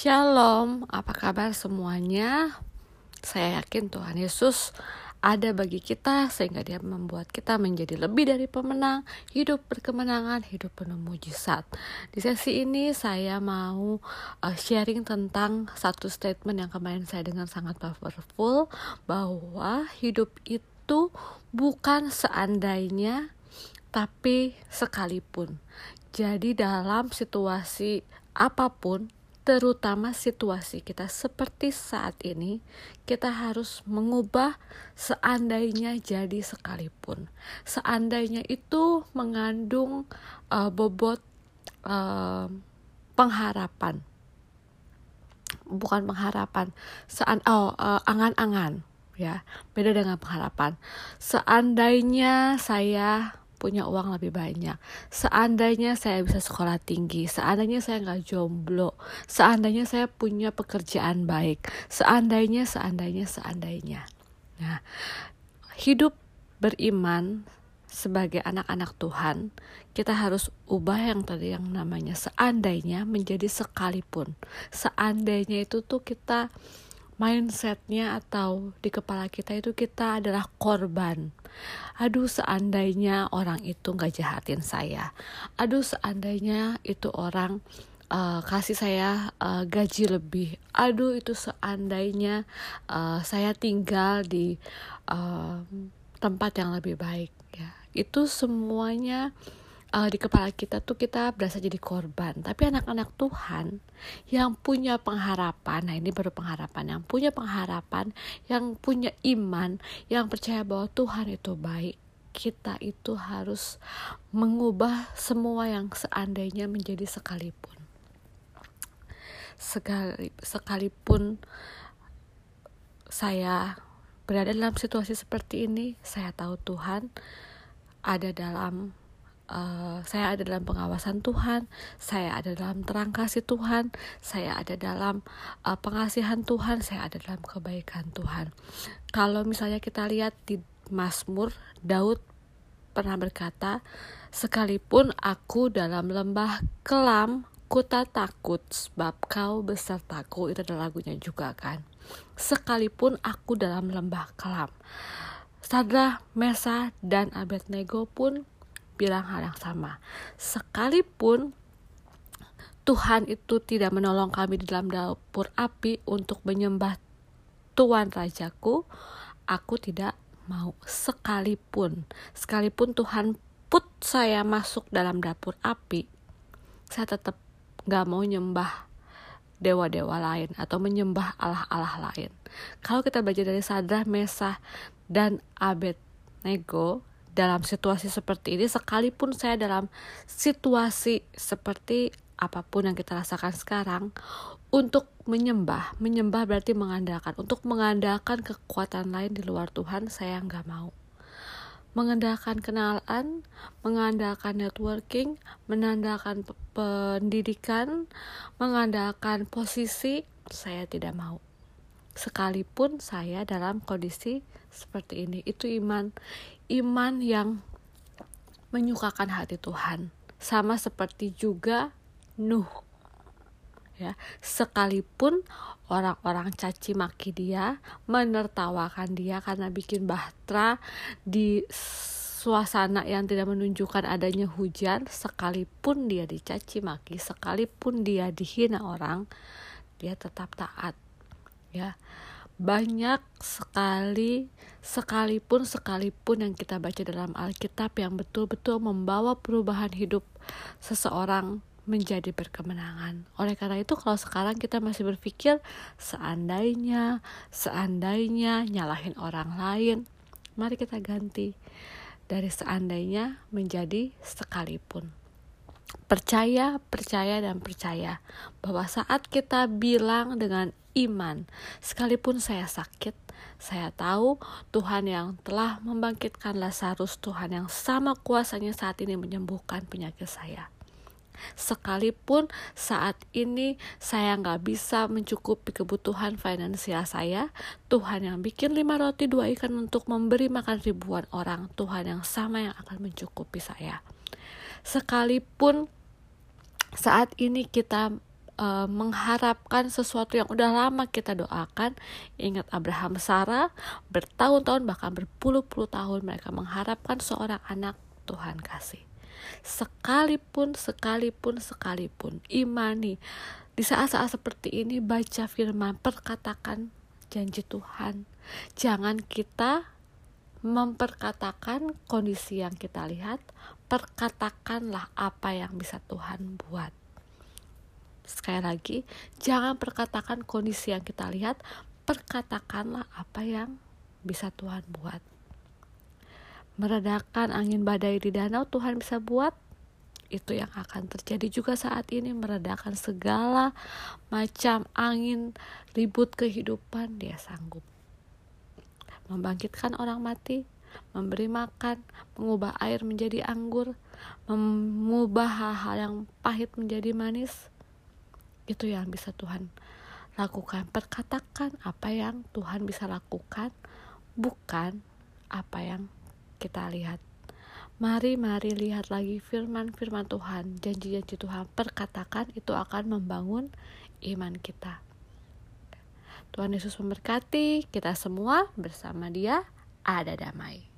Shalom, apa kabar semuanya? Saya yakin Tuhan Yesus ada bagi kita sehingga dia membuat kita menjadi lebih dari pemenang, hidup berkemenangan, hidup penuh mujizat. Di sesi ini saya mau uh, sharing tentang satu statement yang kemarin saya dengar sangat powerful bahwa hidup itu bukan seandainya tapi sekalipun. Jadi dalam situasi apa pun terutama situasi kita seperti saat ini, kita harus mengubah seandainya jadi sekalipun. Seandainya itu mengandung uh, bobot uh, pengharapan, bukan pengharapan, sean oh uh, angan-angan ya, beda dengan pengharapan. Seandainya saya punya uang lebih banyak. Seandainya saya bisa sekolah tinggi, seandainya saya nggak jomblo, seandainya saya punya pekerjaan baik, seandainya, seandainya, seandainya. Nah, hidup beriman sebagai anak-anak Tuhan, kita harus ubah yang tadi yang namanya seandainya menjadi sekalipun. Seandainya itu tuh kita mindsetnya atau di kepala kita itu kita adalah korban. Aduh seandainya orang itu nggak jahatin saya. Aduh seandainya itu orang uh, kasih saya uh, gaji lebih. Aduh itu seandainya uh, saya tinggal di uh, tempat yang lebih baik. Ya itu semuanya uh, di kepala kita tuh kita berasa jadi korban. Tapi anak-anak Tuhan yang punya pengharapan, nah ini baru pengharapan, yang punya pengharapan, yang punya iman, yang percaya bahwa Tuhan itu baik. Kita itu harus mengubah semua yang seandainya menjadi sekalipun. Sekali, sekalipun saya berada dalam situasi seperti ini, saya tahu Tuhan ada dalam uh, saya ada dalam pengawasan Tuhan, saya ada dalam terang kasih Tuhan, saya ada dalam uh, pengasihan Tuhan, saya ada dalam kebaikan Tuhan. Kalau misalnya kita lihat di Mazmur, Daud pernah berkata, sekalipun aku dalam lembah kelam, ku tak takut sebab kau besertaku. Itu adalah lagunya juga kan. Sekalipun aku dalam lembah kelam. Sadra, Mesa, dan Abednego pun bilang hal yang sama. Sekalipun Tuhan itu tidak menolong kami di dalam dapur api untuk menyembah Tuhan Rajaku, aku tidak mau sekalipun. Sekalipun Tuhan put saya masuk dalam dapur api, saya tetap gak mau nyembah dewa-dewa lain atau menyembah Allah-Allah lain. Kalau kita belajar dari Sadrah, Mesah, dan Abednego, dalam situasi seperti ini sekalipun saya dalam situasi seperti apa pun yang kita rasakan sekarang untuk menyembah menyembah berarti mengandalkan. Untuk mengandalkan kekuatan lain di luar Tuhan saya nggak mau. Mengandalkan kenalan, mengandalkan networking, mengandalkan pendidikan, mengandalkan posisi, saya tidak mau sekalipun saya dalam kondisi seperti ini. Itu iman. Iman yang menyukakan hati Tuhan. Sama seperti juga Nuh. Ya sekalipun orang-orang caci maki dia menertawakan dia karena bikin bahtera di suasana yang tidak menunjukkan adanya hujan sekalipun dia dicaci maki sekalipun dia dihina orang dia tetap taat ya banyak sekali sekalipun sekalipun yang kita baca dalam Alkitab yang betul-betul membawa perubahan hidup seseorang menjadi berkemenangan. Oleh karena itu kalau sekarang kita masih berpikir seandainya, seandainya nyalahin orang lain, mari kita ganti dari seandainya menjadi sekalipun percaya, percaya, dan percaya bahwa saat kita bilang dengan iman, sekalipun saya sakit, saya tahu Tuhan yang telah membangkitkan Lazarus, Tuhan yang sama kuasanya saat ini menyembuhkan penyakit saya. Sekalipun saat ini saya nggak bisa mencukupi kebutuhan finansial saya, Tuhan yang bikin lima roti dua ikan untuk memberi makan ribuan orang, Tuhan yang sama yang akan mencukupi saya sekalipun saat ini kita uh, mengharapkan sesuatu yang udah lama kita doakan. Ingat Abraham Sarah bertahun-tahun bahkan berpuluh-puluh tahun mereka mengharapkan seorang anak Tuhan kasih. Sekalipun, sekalipun, sekalipun imani di saat-saat seperti ini baca firman, perkatakan janji Tuhan. Jangan kita memperkatakan kondisi yang kita lihat, perkatakanlah apa yang bisa Tuhan buat. Sekali lagi, jangan perkatakan kondisi yang kita lihat, perkatakanlah apa yang bisa Tuhan buat. Meredakan angin badai di danau Tuhan bisa buat, itu yang akan terjadi juga saat ini meredakan segala macam angin ribut kehidupan dia sanggup membangkitkan orang mati memberi makan, mengubah air menjadi anggur, mengubah hal-hal yang pahit menjadi manis, itu yang bisa Tuhan lakukan. Perkatakan apa yang Tuhan bisa lakukan, bukan apa yang kita lihat. Mari, mari lihat lagi firman-firman Tuhan, janji-janji Tuhan. Perkatakan itu akan membangun iman kita. Tuhan Yesus memberkati kita semua bersama dia ada damai.